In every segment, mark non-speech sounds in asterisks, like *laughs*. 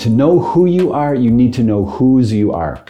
To know who you are, you need to know whose you are.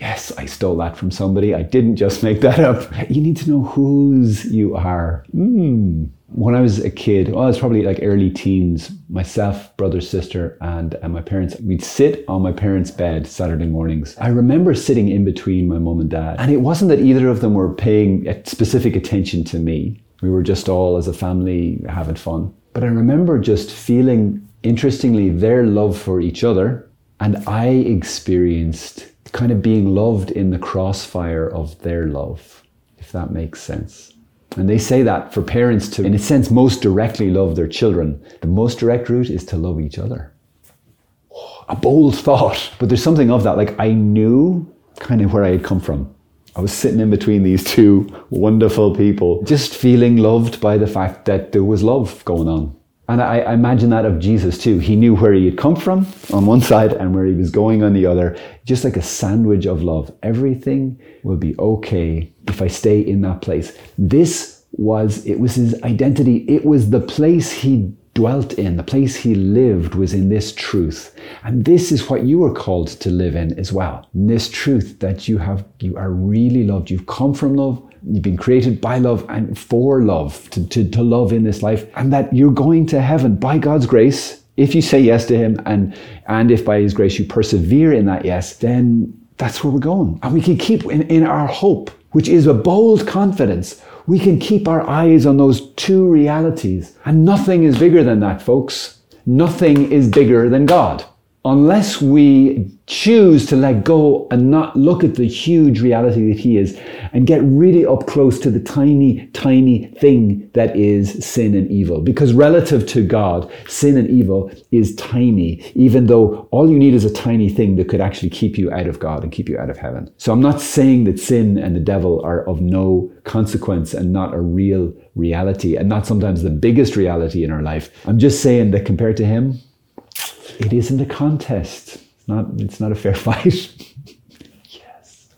Yes, I stole that from somebody. I didn't just make that up. You need to know whose you are. Mm. When I was a kid, well, I was probably like early teens, myself, brother, sister, and, and my parents, we'd sit on my parents' bed Saturday mornings. I remember sitting in between my mum and dad, and it wasn't that either of them were paying specific attention to me. We were just all as a family having fun. But I remember just feeling, interestingly, their love for each other, and I experienced kind of being loved in the crossfire of their love, if that makes sense. And they say that for parents to, in a sense, most directly love their children, the most direct route is to love each other. a bold thought, but there's something of that. Like I knew kind of where I had come from. I was sitting in between these two wonderful people, just feeling loved by the fact that there was love going on. And I, I, imagine that of Jesus too. He knew where he had come from on one side and where he was going on the other, just like a sandwich of love. Everything will be okay if I stay in that place. This was, it was his identity. It was the place he dwelt in, the place he lived was in this truth. And this is what you are called to live in as well. In this truth that you have, you are really loved. You've come from love. You've been created by love and for love, to, to, to love in this life, and that you're going to heaven by God's grace. If you say yes to Him, and, and if by His grace you persevere in that yes, then that's where we're going. And we can keep in, in our hope, which is a bold confidence, we can keep our eyes on those two realities. And nothing is bigger than that, folks. Nothing is bigger than God unless we choose to let go and not look at the huge reality that He is and get really up close to the tiny, tiny thing that is sin and evil. Because relative to God, sin and evil is tiny, even though all you need is a tiny thing that could actually keep you out of God and keep you out of heaven. So I'm not saying that sin and the devil are of no consequence and not a real reality and not sometimes the biggest reality in our life. I'm just saying that compared to Him, it isn't a contest. It's not, it's not a fair *laughs* fight. yes.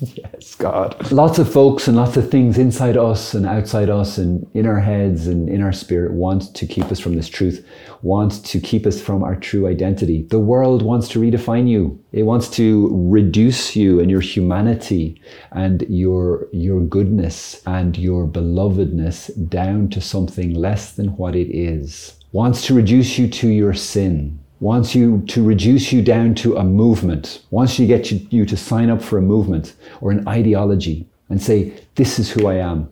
Yes, God. Lots of folks and lots of things inside us and outside us and in our heads and in our spirit want to keep us from this truth, want to keep us from our true identity. The world wants to redefine you. It wants to reduce you and your humanity and your, your goodness and your belovedness down to something less than what it is. Wants to reduce you to your sin wants you to reduce you down to a movement, wants you to get you, you to sign up for a movement or an ideology and say, This is who I am.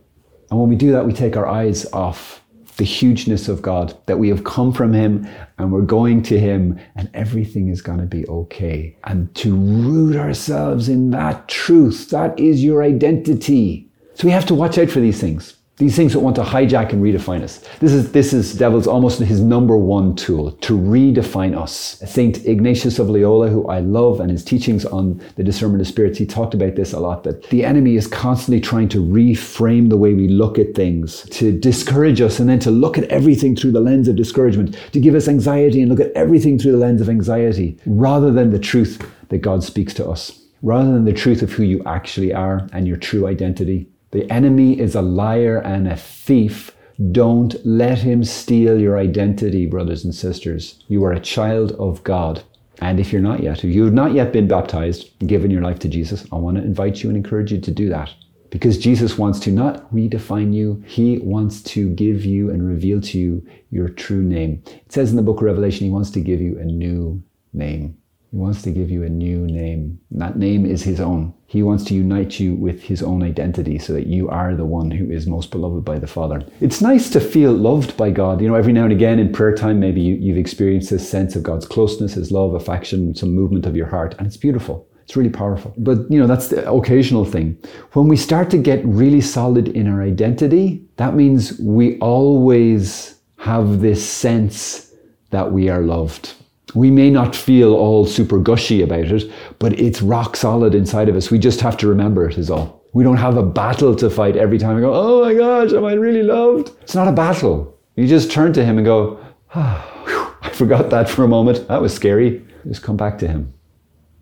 And when we do that, we take our eyes off the hugeness of God, that we have come from Him and we're going to Him and everything is going to be okay. And to root ourselves in that truth, that is your identity. So we have to watch out for these things. These things that want to hijack and redefine us. This is, this is devil's almost his number one tool to redefine us. Saint Ignatius of Loyola, who I love, and his teachings on the discernment of spirits, he talked about this a lot, that the enemy is constantly trying to reframe the way we look at things, to discourage us, and then to look at everything through the lens of discouragement, to give us anxiety and look at everything through the lens of anxiety, rather than the truth that God speaks to us, rather than the truth of who you actually are and your true identity. The enemy is a liar and a thief. Don't let him steal your identity, brothers and sisters. You are a child of God. And if you're not yet, if you have not yet been baptized given your life to Jesus, I want to invite you and encourage you to do that. Because Jesus wants to not redefine you, he wants to give you and reveal to you your true name. It says in the book of Revelation, he wants to give you a new name. He wants to give you a new name. That name is His own. He wants to unite you with His own identity so that you are the one who is most beloved by the Father. It's nice to feel loved by God. You know, every now and again in prayer time, maybe you, have experienced this sense of God's closeness, His love, affection, some movement of your heart, and it's beautiful. It's really powerful. But, you know, that's the occasional thing. When we start to get really solid in our identity, that means we always have this sense that we are loved we may not feel all super gushy about it, but it's rock solid inside of us. We just have to remember it, is all. We don't have a battle to fight every time we go, oh my gosh, am I really loved? It's not a battle. You just turn to Him and go, ah, whew, I forgot that for a moment. That was scary. Just come back to Him.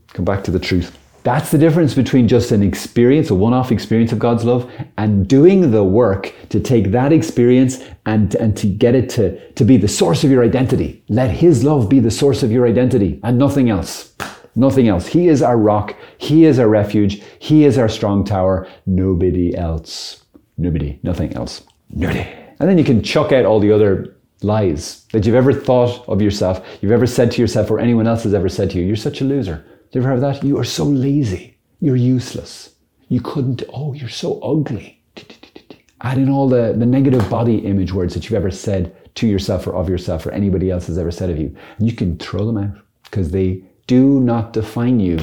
Come back to the truth. That's the difference between just an experience, a one off experience of God's love, and doing the work to take that experience and, and to get it to, to be the source of your identity. Let His love be the source of your identity and nothing else. Nothing else. He is our rock. He is our refuge. He is our strong tower. Nobody else. Nobody. Nothing else. Nobody. And then you can chuck out all the other lies that you've ever thought of yourself, you've ever said to yourself, or anyone else has ever said to you. You're such a loser. Do you ever have that? You are so lazy. You're useless. You couldn't, oh, you're so ugly. Add in all the, the negative body image words that you've ever said to yourself or of yourself or anybody else has ever said of you. And you can throw them out because they do not define you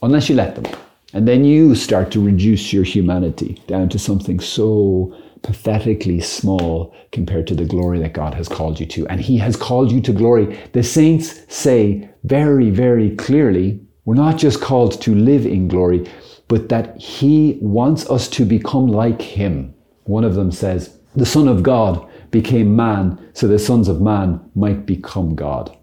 unless you let them. And then you start to reduce your humanity down to something so pathetically small compared to the glory that God has called you to. And He has called you to glory. The saints say very, very clearly we're not just called to live in glory, but that He wants us to become like Him. One of them says, The Son of God became man so the sons of man might become God.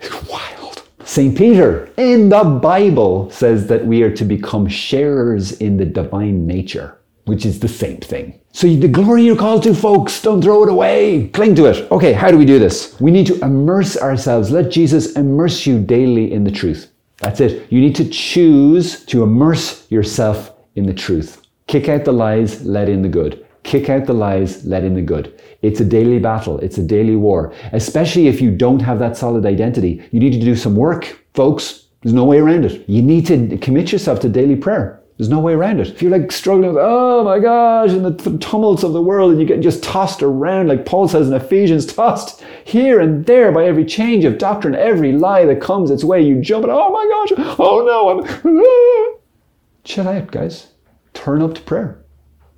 *laughs* Wild. St. Peter in the Bible says that we are to become sharers in the divine nature, which is the same thing. So the glory you're called to, folks, don't throw it away. Cling to it. Okay, how do we do this? We need to immerse ourselves. Let Jesus immerse you daily in the truth. That's it. You need to choose to immerse yourself in the truth. Kick out the lies, let in the good. Kick out the lies, let in the good. It's a daily battle. It's a daily war. Especially if you don't have that solid identity. You need to do some work, folks. There's no way around it. You need to commit yourself to daily prayer. There's no way around it. If you're like struggling with, oh my gosh, in the tumults of the world, and you get just tossed around, like Paul says in Ephesians, *laughs* tossed here and there by every change of doctrine, every lie that comes its way, you jump and, oh my gosh, oh no, I'm. *laughs* Chill out, guys. Turn up to prayer.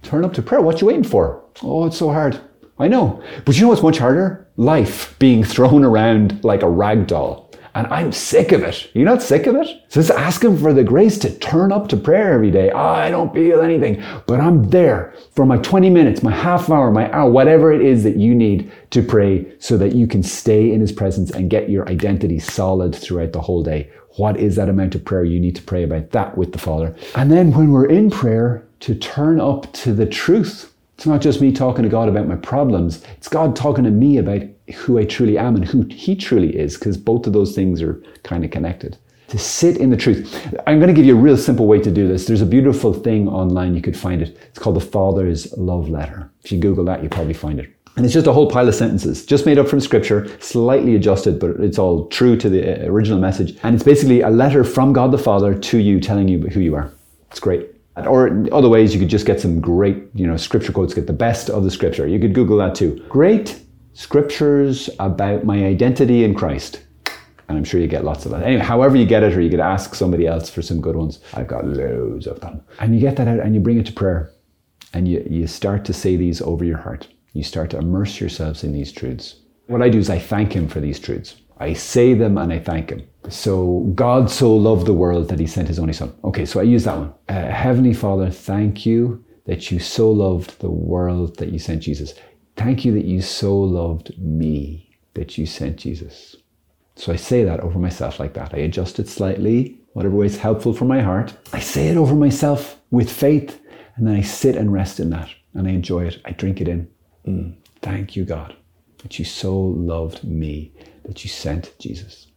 Turn up to prayer. What you waiting for? Oh, it's so hard. I know. But you know what's much harder? Life being thrown around like a rag doll and I'm sick of it. You're not sick of it? So just asking for the grace to turn up to prayer every day. Oh, I don't feel anything, but I'm there for my 20 minutes, my half hour, my hour, whatever it is that you need to pray so that you can stay in His presence and get your identity solid throughout the whole day. What is that amount of prayer? You need to pray about that with the Father. And then when we're in prayer, to turn up to the truth. It's not just me talking to God about my problems. It's God talking to me about who I truly am and who He truly is, because both of those things are kind of connected. To sit in the truth. I'm going to give you a real simple way to do this. There's a beautiful thing online, you could find it. It's called the Father's Love Letter. If you Google that, you'll probably find it. And it's just a whole pile of sentences, just made up from scripture, slightly adjusted, but it's all true to the uh, original message. And it's basically a letter from God the Father to you telling you who you are. It's great. Or other ways, you could just get some great, you know, scripture quotes, get the best of the scripture. You could Google that too. Great scriptures about my identity in Christ. And I'm sure you get lots of that. Anyway, however you get it, or you could ask somebody else for some good ones. I've got loads of them. And you get that out and you bring it to prayer. And you, you start to say these over your heart. You start to immerse yourselves in these truths. What I do is I thank Him for these truths. I say them and I thank Him. So, God so loved the world that He sent His only Son. Okay, so I use that one. Uh, Heavenly Father, thank you that you so loved the world that you sent Jesus. Thank you that you so loved me that you sent Jesus. So I say that over myself like that. I adjust it slightly, whatever way is helpful for my heart. I say it over myself with faith, and then I sit and rest in that and I enjoy it. I drink it in. Mm, thank you, God, that you so loved me, that you sent Jesus.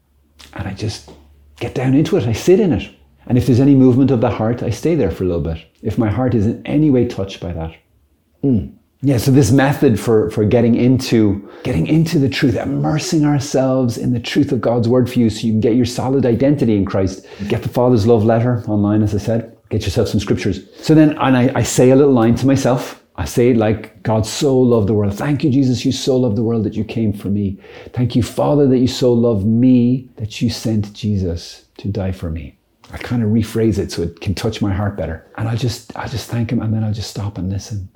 And I just get down into it. I sit in it. And if there's any movement of the heart, I stay there for a little bit. If my heart is in any way touched by that, mm, yeah, so this method for, for getting into getting into the truth, immersing ourselves in the truth of God's word for you so you can get your solid identity in Christ. Get the Father's love letter online, as I said. Get yourself some scriptures. So then and I, I say a little line to myself. I say like God so loved the world. Thank you, Jesus, you so loved the world that you came for me. Thank you, Father, that you so loved me, that you sent Jesus to die for me. I kind of rephrase it so it can touch my heart better. And I just I just thank him and then I'll just stop and listen.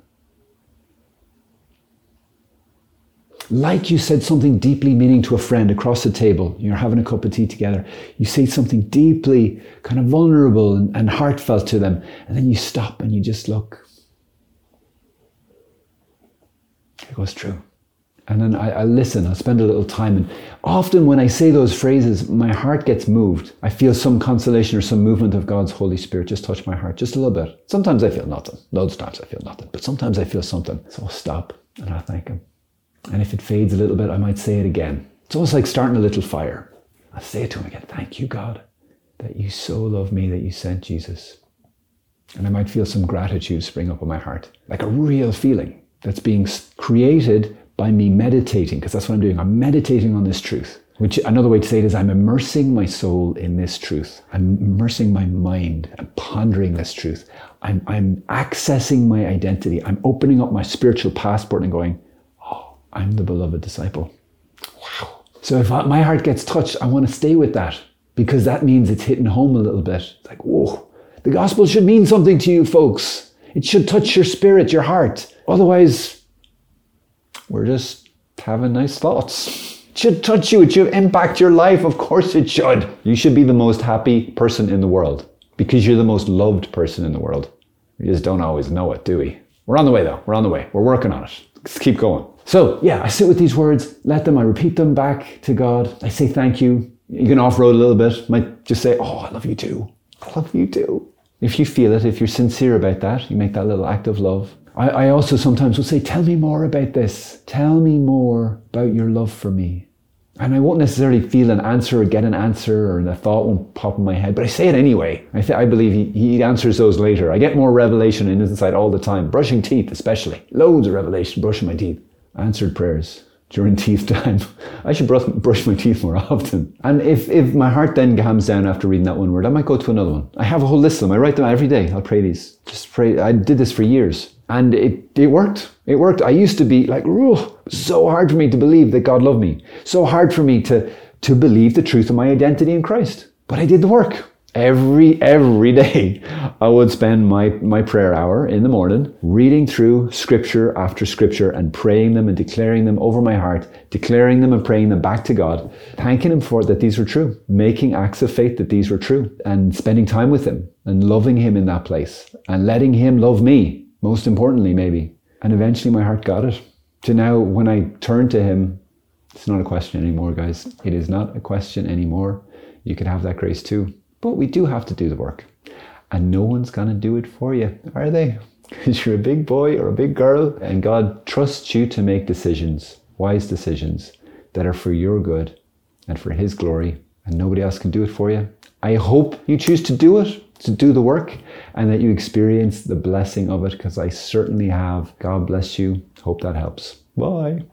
Like you said something deeply meaning to a friend across the table. You're having a cup of tea together. You say something deeply kind of vulnerable and, and heartfelt to them. And then you stop and you just look. It goes true. And then I, I listen, I spend a little time. And often when I say those phrases, my heart gets moved. I feel some consolation or some movement of God's Holy Spirit just touch my heart, just a little bit. Sometimes I feel nothing. Loads of times I feel nothing. But sometimes I feel something. So I'll stop and I'll thank Him. And if it fades a little bit, I might say it again. It's almost like starting a little fire. I say it to Him again. Thank you, God, that you so love me that you sent Jesus. And I might feel some gratitude spring up in my heart, like a real feeling that's being created by me meditating, because that's what I'm doing. I'm meditating on this truth. Which another way to say it is I'm immersing my soul in this truth. I'm immersing my mind and pondering this truth. I'm, I'm accessing my identity. I'm opening up my spiritual passport and going, I'm the beloved disciple. Wow. So if my heart gets touched, I want to stay with that because that means it's hitting home a little bit. It's like, whoa, the gospel should mean something to you folks. It should touch your spirit, your heart. Otherwise, we're just having nice thoughts. It should touch you, it should impact your life. Of course, it should. You should be the most happy person in the world because you're the most loved person in the world. We just don't always know it, do we? We're on the way though. We're on the way. We're working on it. Let's keep going. So, yeah, I sit with these words, let them, I repeat them back to God. I say thank you. You can off road a little bit. Might just say, Oh, I love you too. I love you too. If you feel it, if you're sincere about that, you make that little act of love. I, I also sometimes will say, Tell me more about this. Tell me more about your love for me. And I won't necessarily feel an answer or get an answer or the thought won't pop in my head, but I say it anyway. I, th- I believe he, he answers those later. I get more revelation in inside all the time, brushing teeth especially. Loads of revelation, brushing my teeth. Answered prayers during *laughs* teeth time. I should brush, brush my teeth more *laughs* often. And if, if my heart then calms down after reading that one word, I might go to another one. I have a whole list of them. I write them every day. I'll pray these. Just pray. I did this for years. And it, it worked. It worked. I used to be like, so hard for me to believe that God loved me. So hard for me to, to believe the truth of my identity in Christ. But I did the work. Every, every day, I would spend my, my prayer hour in the morning reading through scripture after scripture and praying them and declaring them over my heart, declaring them and praying them back to God, thanking Him for that these were true, making acts of faith that these were true, and spending time with Him and loving Him in that place and letting Him love me most importantly, maybe. And eventually my heart got it. To now, when I turn to Him, it's not a question anymore, guys. It is not a question anymore. You can have that grace too. But we do have to do the work. And no one's going to do it for you, are they? *laughs* Because you're a big boy or a big girl, and God trusts you to make decisions, wise decisions, that are for your good and for His glory, and nobody else can do it for you. I hope you choose to do it to do the work and that you experience the blessing of it because I certainly have. God bless you. Hope that helps. Bye.